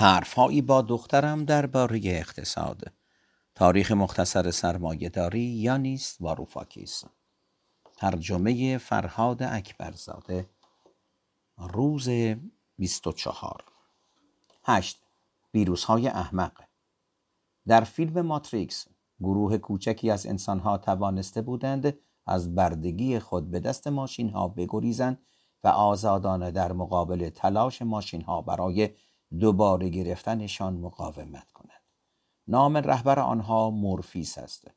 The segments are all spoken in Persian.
حرفهایی با دخترم درباره اقتصاد. تاریخ مختصر سرمایهداری یا نیست واروفاکیس ترجمه فرهاد اکبرزاده. روز 24 هشت. ویروس های احمق. در فیلم ماتریکس گروه کوچکی از انسانها توانسته بودند از بردگی خود به دست ماشین ها بگریزند و آزادانه در مقابل تلاش ماشین ها برای دوباره گرفتنشان مقاومت کنند. نام رهبر آنها مورفیس است.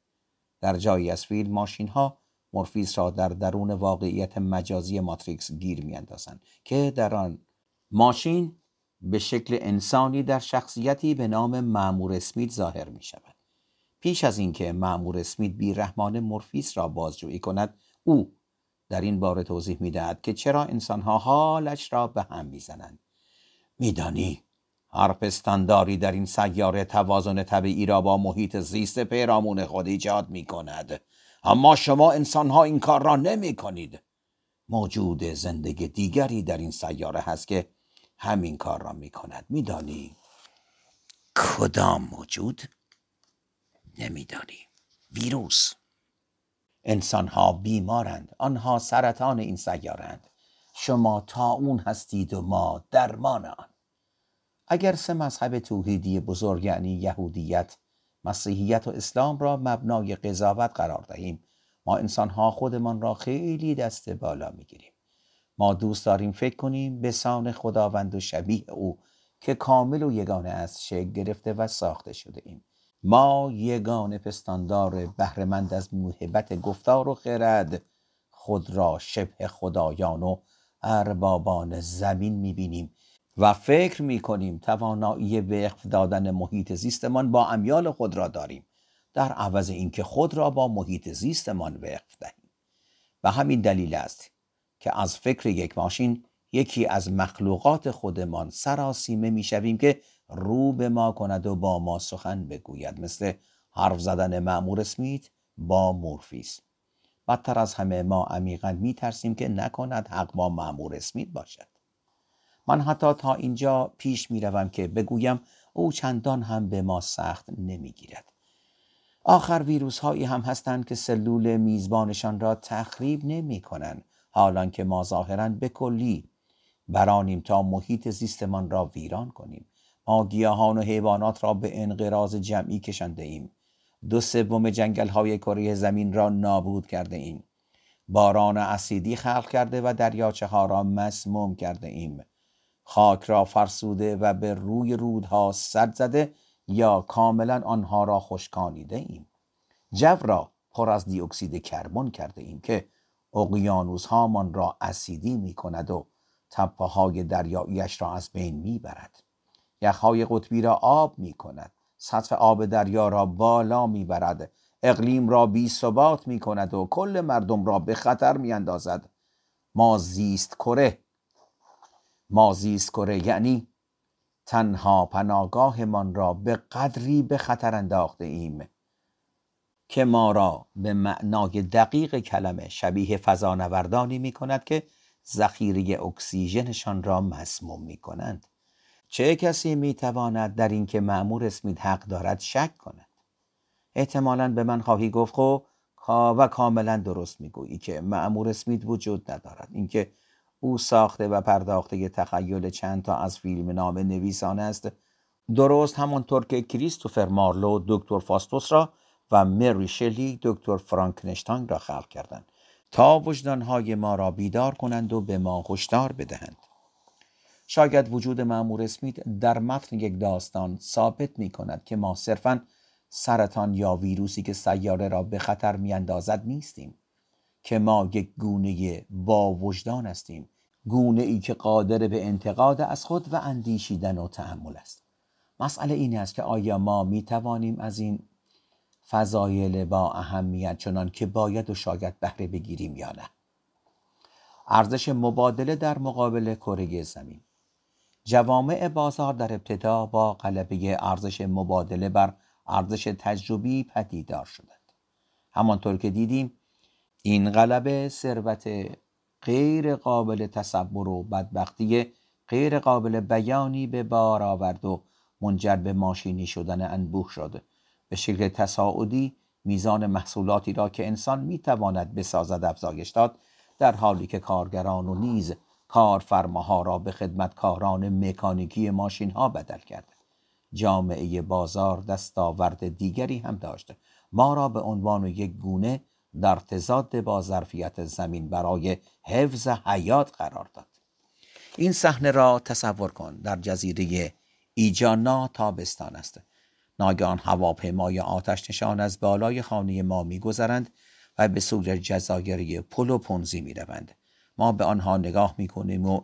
در جایی از فیلم ماشین ها مورفیس را در درون واقعیت مجازی ماتریکس گیر میاندازند که در آن ماشین به شکل انسانی در شخصیتی به نام معمور اسمیت ظاهر می شود. پیش از اینکه معمور اسمیت بیرحمان مورفیس را بازجویی کند او در این باره توضیح می دهد که چرا انسانها حالش را به هم می‌زنند میدانی هر پستانداری در این سیاره توازن طبیعی را با محیط زیست پیرامون خود ایجاد می کند اما شما انسانها این کار را نمی کنید موجود زندگی دیگری در این سیاره هست که همین کار را می کند میدانی؟ کدام موجود؟ نمیدانی. ویروس. انسانها بیمارند. آنها سرطان این سیارند شما تا اون هستید و ما درمان آن. اگر سه مذهب توحیدی بزرگ یعنی یهودیت مسیحیت و اسلام را مبنای قضاوت قرار دهیم ما انسانها خودمان را خیلی دست بالا می‌گیریم. ما دوست داریم فکر کنیم به سان خداوند و شبیه او که کامل و یگانه است شکل گرفته و ساخته شده ایم. ما یگان پستاندار بهرهمند از موهبت گفتار و خرد خود را شبه خدایان و اربابان زمین می‌بینیم. و فکر می‌کنیم توانایی وقف دادن محیط زیستمان با امیال خود را داریم در عوض اینکه خود را با محیط زیستمان وقف دهیم. و همین دلیل است که از فکر یک ماشین یکی از مخلوقات خودمان سراسیمه می‌شویم که رو به ما کند و با ما سخن بگوید مثل حرف زدن معمور اسمیت با مورفیس. بدتر از همه ما عمیقا میترسیم که نکند حق با معمور اسمیت باشد. من حتی تا اینجا پیش می‌روم که بگویم او چندان هم به ما سخت نمی‌گیرد. آخر ویروس هایی هم هستند که سلول میزبانشان را تخریب نمی کنند حالان که ما ظاهرا به کلی برانیم تا محیط زیستمان را ویران کنیم. ما گیاهان و حیوانات را به انقراض جمعی کشنده ایم دو سوم جنگل های کره زمین را نابود کرده ایم باران اسیدی خلق کرده و دریاچه ها را مسموم کرده ایم خاک را فرسوده و به روی رودها سد زده یا کاملا آنها را خشکانیده ایم. جو را پر از دی اکسید کربن کرده ایم که اقیانوس هامان را اسیدی می کند و تپه های دریاییش را از بین می برد یخهای قطبی را آب می کند سطح آب دریا را بالا می برد اقلیم را بی ثبات می کند و کل مردم را به خطر می اندازد ما زیست کره ما زیست کره یعنی تنها پناگاهمان را به قدری به خطر انداخته ایم که ما را به معنای دقیق کلمه شبیه فضانوردانی می کند که ذخیره اکسیژنشان را مسموم می کنند. چه کسی می تواند در اینکه معمور اسمیت حق دارد شک کند؟ احتمالا به من خواهی گفت خب و کاملا درست می‌گویی که معمور اسمیت وجود ندارد. اینکه او ساخته و پرداخته تخیل چند تا از فیلم نام نویسان است. درست همانطور که کریستوفر مارلو دکتر فاستوس را و مری شلی دکتر فرانکنشتاین را خلق کردند تا وجدانهای ما را بیدار کنند و به ما هشدار بدهند. شاید وجود معمور اسمیت در متن یک داستان ثابت می کند که ما صرفا سرطان یا ویروسی که سیاره را به خطر می اندازد نیستیم. که ما یک گونه با وجدان هستیم گونه ای که قادر به انتقاد از خود و اندیشیدن و تحمل است. مسئله این است که آیا ما می توانیم از این فضایل با اهمیت چنان که باید و شاید بهره بگیریم یا نه؟ ارزش مبادله در مقابل کره زمین. جوامع بازار در ابتدا با غلبه ارزش مبادله بر ارزش تجربی پدیدار شدند. همانطور که دیدیم این غلبه ثروت غیر قابل تصور و بدبختی غیر قابل بیانی به بار آورد و منجر به ماشینی شدن انبوه شد. به شکل تصاعدی میزان محصولاتی را که انسان می‌تواند بسازد افزایش داد در حالی که کارگران و نیز کارفرماها را به خدمتکاران مکانیکی ماشین ها بدل کرد. جامعه بازار دستاورد دیگری هم داشته ما را به عنوان یک گونه در تضاد با ظرفیت زمین برای حفظ حیات قرار داد. این صحنه را تصور کن در جزیره ایجانا تابستان است. ناگهان هواپیمای آتش نشان از بالای خانه ما میگذرند و به سوی جزایری پل و پونزی می‌روند. ما به آنها نگاه می‌کنیم و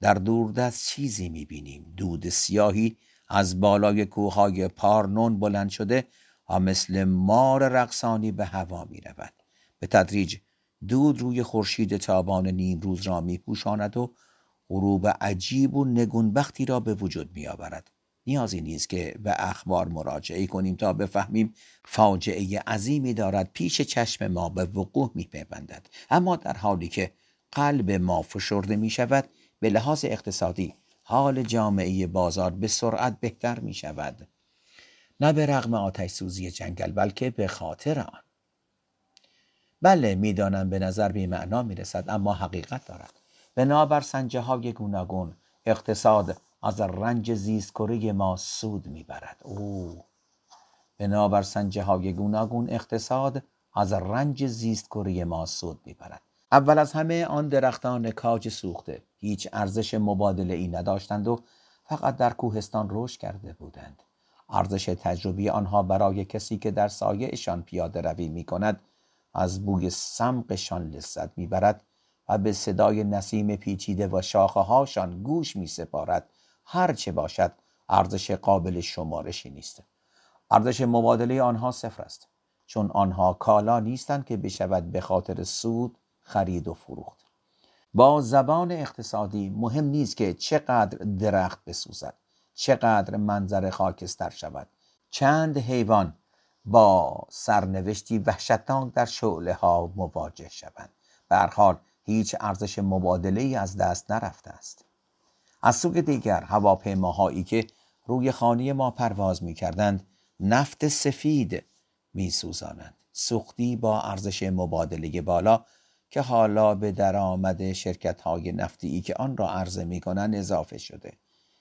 در دوردست چیزی می‌بینیم. دود سیاهی از بالای کوههای پارنون بلند شده و مثل مار رقصانی به هوا می رود. به تدریج دود روی خورشید تابان نیمروز را می پوشاند و غروب عجیب و نگونبختی را به وجود می آورد. نیازی نیست که به اخبار مراجعه کنیم تا بفهمیم فاجعه عظیمی دارد پیش چشم ما به وقوع می پیوندد. اما در حالی که قلب ما فشرده می شود به لحاظ اقتصادی حال جامعه بازار به سرعت بهتر می شود نه به رغم آتش سوزی جنگل بلکه به خاطر آن. بله می‌دانم به نظر بی معنا می رسد اما حقیقت دارد. بنابر سنجه های گوناگون اقتصاد از رنج زیست ما سود می‌برد. او. بنابر سنجه های گوناگون اقتصاد از رنج زیست ما سود می‌برد. اول از همه آن درختان کاج سوخته. هیچ ارزش مبادله ای نداشتند و فقط در کوهستان رشد کرده بودند. ارزش تجربی آنها برای کسی که در سایهشان پیاده روی می کند از بوی سمقشان لذت می‌برد و به صدای نسیم پیچیده و شاخه هاشان گوش می سپارد هر چه باشد ارزش قابل شمارشی نیست. ارزش مبادله آنها صفر است چون آنها کالا نیستند که بشود به خاطر سود خرید و فروخت. با زبان اقتصادی مهم نیست که چقدر درخت بسوزد. چقدر منظر خاکستر شود. چند حیوان با سرنوشتی وحشتناک در شعله ها مواجه شوند. به حال هیچ ارزش مبادله ای از دست نرفته است. از سوی دیگر هواپیماهایی که روی خانه ما پرواز می کردند نفت سفید می سوزانند سوختی با ارزش مبادله بالا که حالا به درآمد شرکت های نفتی که آن را عرضه می کنند اضافه شده.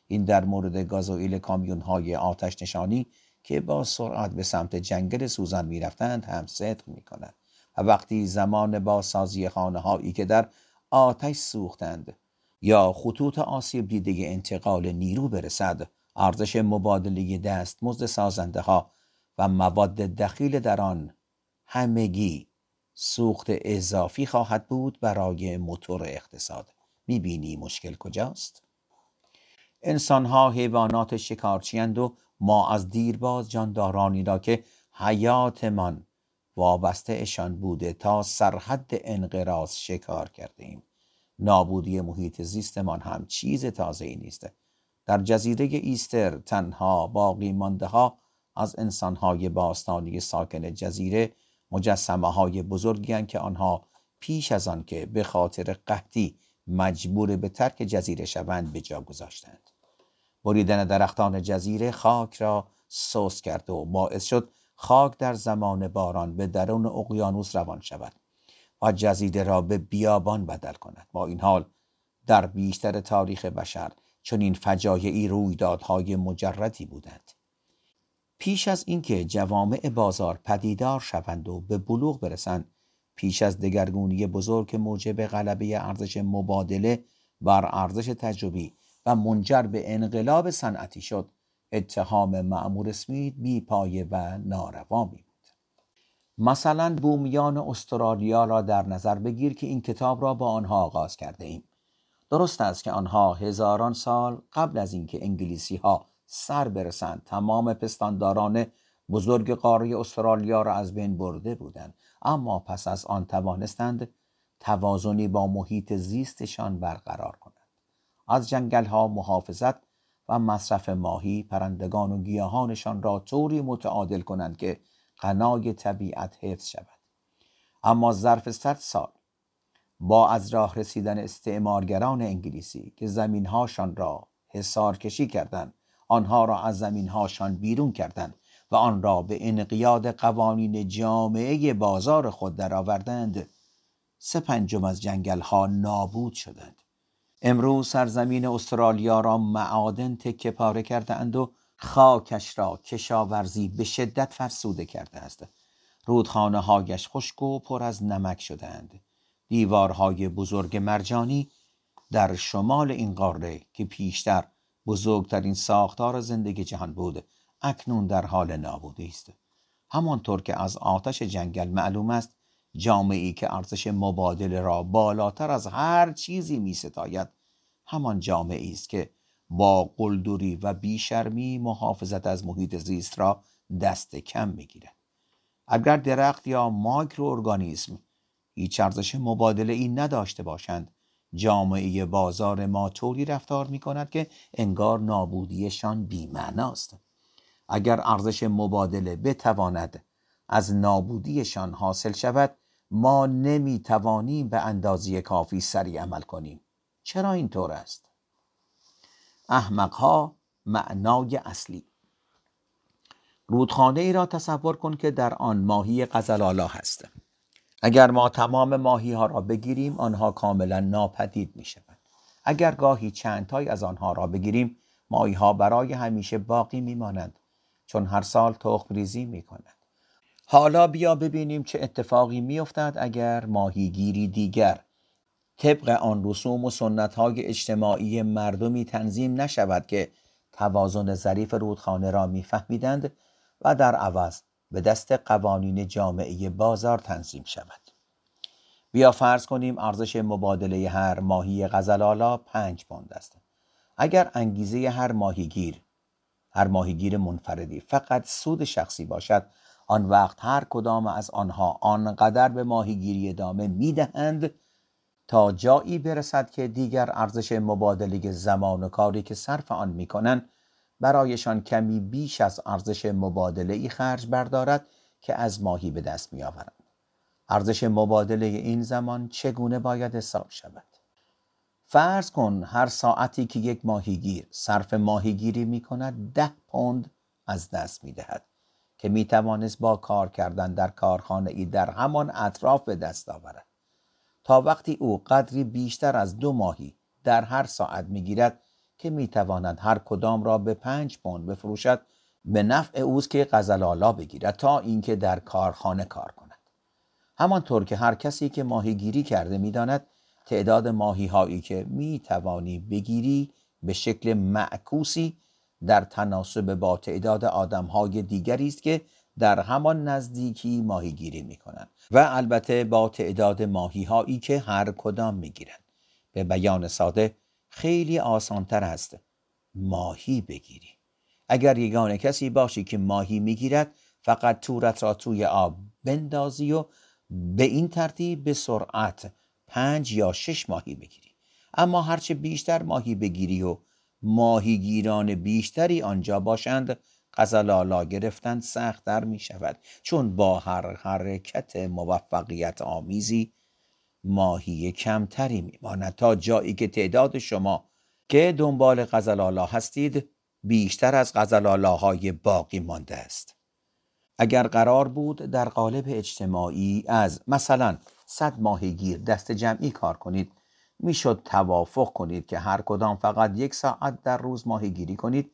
این در مورد گازوئیل کامیون های آتش نشانی که با سرعت به سمت جنگل سوزان می رفتند هم صدق می کند و وقتی زمان با سازی خانه هایی که در آتش سوختند یا خطوط آسیب دیده انتقال نیرو برسد ارزش مبادله دست مزد سازنده ها و مواد دخیل در آن همگی سوخت اضافی خواهد بود برای موتور اقتصاد می‌بینی مشکل کجاست؟ انسانها حیوانات شکارچیند و ما از دیرباز جاندارانی را که حیاتمان وابسته اشان بوده تا سرحد انقراض شکار کرده ایم نابودی محیط زیستمان هم چیز تازه ای نیست. در جزیره ایستر تنها باقی مانده ها از انسانهای باستانی ساکن جزیره مجسمه های بزرگی که آنها پیش از آن که به خاطر قحطی مجبور به ترک جزیره شوند به جا گذاشتند. بریدن درختان جزیره خاک را سوس کرد و باعث شد خاک در زمان باران به درون اقیانوس روان شود و جزیره را به بیابان بدل کند. با این حال در بیشتر تاریخ بشر چون این فجایعی رویدادهای مجردی بودند. پیش از اینکه جوامع بازار پدیدار شوند و به بلوغ برسند پیش از دگرگونی بزرگ موجب غلبه ارزش مبادله بر ارزش تجربی و منجر به انقلاب صنعتی شد. اتهام معمور اسمیت بی پایه و ناروا می بود. مثلا بومیان استرالیا را در نظر بگیر که این کتاب را با آنها آغاز کرده ایم. درست است که آنها هزاران سال قبل از اینکه انگلیسی ها سر برسند تمام پستانداران بزرگ قاره استرالیا را از بین برده بودند. اما پس از آن توانستند توازنی با محیط زیستشان برقرار از جنگل ها محافظت و مصرف ماهی پرندگان و گیاهانشان را طوری متعادل کنند که غنای طبیعت حفظ شود. اما ظرف صد سال با از راه رسیدن استعمارگران انگلیسی که زمینهاشان را حسار کشی کردند آنها را از زمینهاشان بیرون کردند و آن را به انقیاد قوانین جامعه بازار خود درآوردند. سه پنجم از جنگل ها نابود شدند. امروز سرزمین استرالیا را معادن تکه پاره کرده اند و خاکش را کشاورزی به شدت فرسوده کرده است. رودخانه هایش خشک و پر از نمک شدند دیوارهای بزرگ مرجانی در شمال این قاره که پیشتر بزرگترین ساختار زندگی جهان بود اکنون در حال نابودی است. همانطور که از آتش جنگل معلوم است جامعی که ارزش مبادله را بالاتر از هر چیزی می ستاید همان جامعه است که با قلدری و بیشرمی محافظت از محیط زیست را دست کم می‌گیرد. اگر درخت یا مایکرو ارگانیسم هیچ ارزش مبادله ای نداشته باشند جامعه بازار ما طوری رفتار می کند که انگار نابودیشان بیمعناست. اگر ارزش مبادله بتواند از نابودیشان حاصل شود ما نمی توانیم به اندازی کافی سریع عمل کنیم چرا اینطور است احمقها معنای اصلی رودخانه ای را تصور کن که در آن ماهی قزلالا هست اگر ما تمام ماهی ها را بگیریم آنها کاملا ناپدید می شود. اگر گاهی چند تای از آنها را بگیریم ماهی ها برای همیشه باقی می مانند چون هر سال تخم ریزی می کنند. حالا بیا ببینیم چه اتفاقی می افتد اگر ماهیگیری دیگر. طبق آن رسوم و سنت های اجتماعی مردمی تنظیم نشود که توازن ظریف رودخانه را میفهمیدند و در عوض به دست قوانین جامعه بازار تنظیم شود. بیا فرض کنیم ارزش مبادله هر ماهی غزلالا پنج پوند است. اگر انگیزه هر ماهیگیر هر ماهیگیر منفردی فقط سود شخصی باشد آن وقت هر کدام از آنها آنقدر به ماهیگیری ادامه می‌دهند تا جایی برسد که دیگر ارزش مبادله زمان و کاری که صرف آن می‌کنند برایشان کمی بیش از ارزش مبادله ای خرج بردارد که از ماهی به دست می آورند. ارزش مبادله این زمان چگونه باید حساب شود؟ فرض کن هر ساعتی که یک ماهیگیر صرف ماهیگیری می کند ده پوند از دست می دهد که می توانست با کار کردن در کارخانه ای در همان اطراف به دست آورد. تا وقتی او قدری بیشتر از دو ماهی در هر ساعت می‌گیرد که می‌تواند هر کدام را به پنج پوند بفروشد به نفع اوست که غزلالا بگیرد تا اینکه در کارخانه کار کند همانطور که هر کسی که ماهیگیری کرده می‌داند تعداد ماهی هایی که می توانی بگیری به شکل معکوسی در تناسب با تعداد آدم های دیگری است که در همان نزدیکی ماهیگیری می کنند و البته با تعداد ماهی هایی که هر کدام می گیرند. به بیان ساده خیلی آسانتر است ماهی بگیری اگر یگانه کسی باشی که ماهی می‌گیرد فقط تورت را توی آب بندازی و به این ترتیب به سرعت پنج یا شش ماهی بگیری اما هرچه بیشتر ماهی بگیری و ماهیگیران بیشتری آنجا باشند غزلالا گرفتن سختتر می شود چون با هر حرکت موفقیت آمیزی ماهی کمتری میماند. تا جایی که تعداد شما که دنبال غزلالا هستید بیشتر از غزلالاهای باقی مانده است. اگر قرار بود در قالب اجتماعی از مثلا صد ماهیگیر دست جمعی کار کنید می‌شد توافق کنید که هر کدام فقط یک ساعت در روز ماهیگیری کنید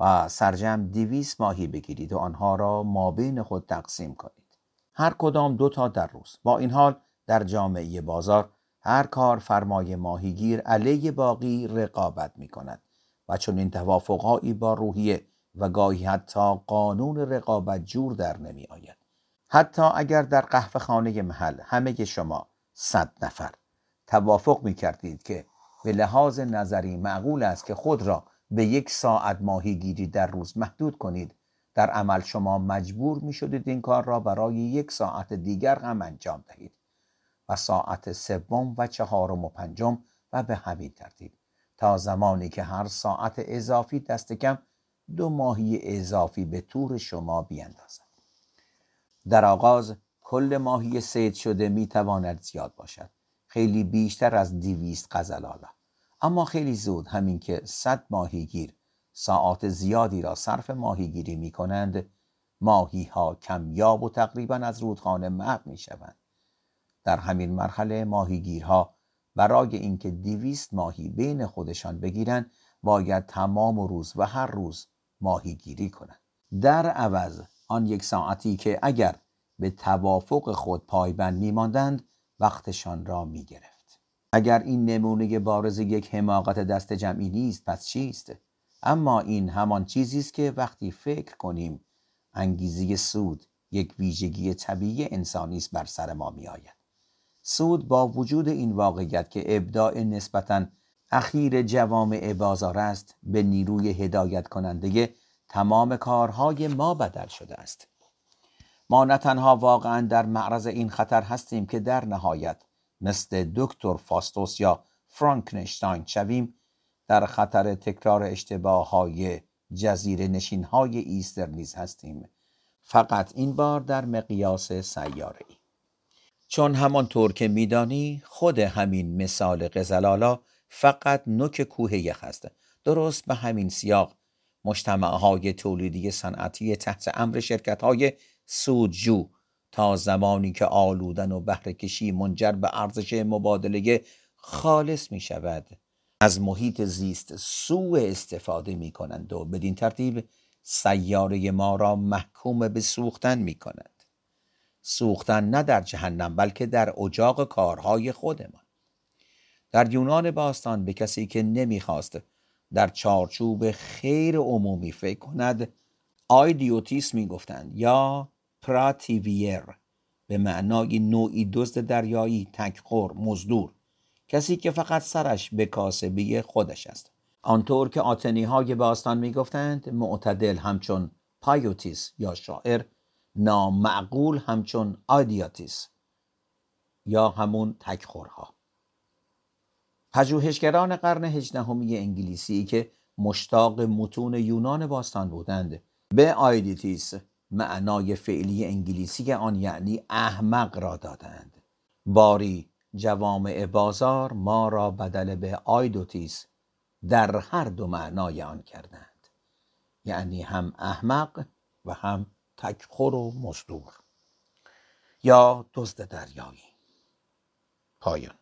و سرجم دیویس ماهی بگیرید و آنها را مابین خود تقسیم کنید هر کدام دو تا در روز با این حال در جامعه بازار هر کار فرمای ماهیگیر علیه باقی رقابت می کند و چون این توافقهایی با روحیه و گاهی حتی قانون رقابت جور در نمی آید. حتی اگر در قهوه خانه محل همه شما صد نفر توافق می کردید که به لحاظ نظری معقول است که خود را به یک ساعت ماهیگیری در روز محدود کنید. در عمل شما مجبور می شدید این کار را برای یک ساعت دیگر هم انجام دهید و ساعت سوم و چهارم و پنجم و به همین ترتیب. تا زمانی که هر ساعت اضافی دست کم دو ماهی اضافی به طور شما بیندازد. در آغاز کل ماهی سید شده می تواند زیاد باشد. خیلی بیشتر از دیویست غزلالا اما خیلی زود همین که صد ماهیگیر ساعات زیادی را صرف ماهیگیری می کنند ماهی ها کمیاب و تقریبا از رودخانه محو می شوند. در همین مرحله ماهیگیرها برای اینکه دیویست ماهی بین خودشان بگیرند باید تمام روز و هر روز ماهیگیری کنند در عوض آن یک ساعتی که اگر به توافق خود پایبند میماندند وقتشان را می‌گرفت. اگر این نمونه بارز یک حماقت دست جمعی نیست پس چیست؟ اما این همان چیزی است که وقتی فکر کنیم انگیزه سود یک ویژگی طبیعی انسانی است بر سر ما میآید. سود با وجود این واقعیت که ابداع نسبتا اخیر جوامع بازار است به نیروی هدایت کننده تمام کارهای ما بدل شده است. ما نه تنها واقعا در معرض این خطر هستیم که در نهایت مثل دکتر فاستوس یا فرانکنشتاین شویم در خطر تکرار اشتباه های جزیره نشین های ایستر نیز هستیم. فقط این بار در مقیاس سیاره ای چون همانطور که میدانی خود همین مثال قزلالا فقط نوک کوه یخ است درست به همین سیاق های تولیدی صنعتی تحت امر شرکت های سودجو تا زمانی که آلودن و بهرهکشی منجر به ارزش مبادله خالص می شود از محیط زیست سوء استفاده می کنند و بدین ترتیب سیاره ما را محکوم به سوختن می کنند سوختن نه در جهنم بلکه در اجاق کارهای خودمان. در یونان باستان به کسی که نمی‌خواست در چارچوب خیر عمومی فکر کند آیدیوتیس می‌گفتند یا پراتیویر به معنای نوعی دزد دریایی تکخور مزدور. کسی که فقط سرش به کاسبی خودش است. آنطور که آتنی های باستان می‌گفتند معتدل همچون پایوتیس یا شاعر نامعقول همچون آیدیاتیس یا همون تکخورها. پژوهشگران قرن هجدهمی انگلیسی که مشتاق متون یونان باستان بودند به آیدیتیس معنای فعلی انگلیسی آن یعنی احمق را دادند. باری جوامع بازار ما را بدل به آیدوتیس در هر دو معنای آن کردند. یعنی هم احمق و هم تکخور و مزدور. یا دزد دریایی. پایان.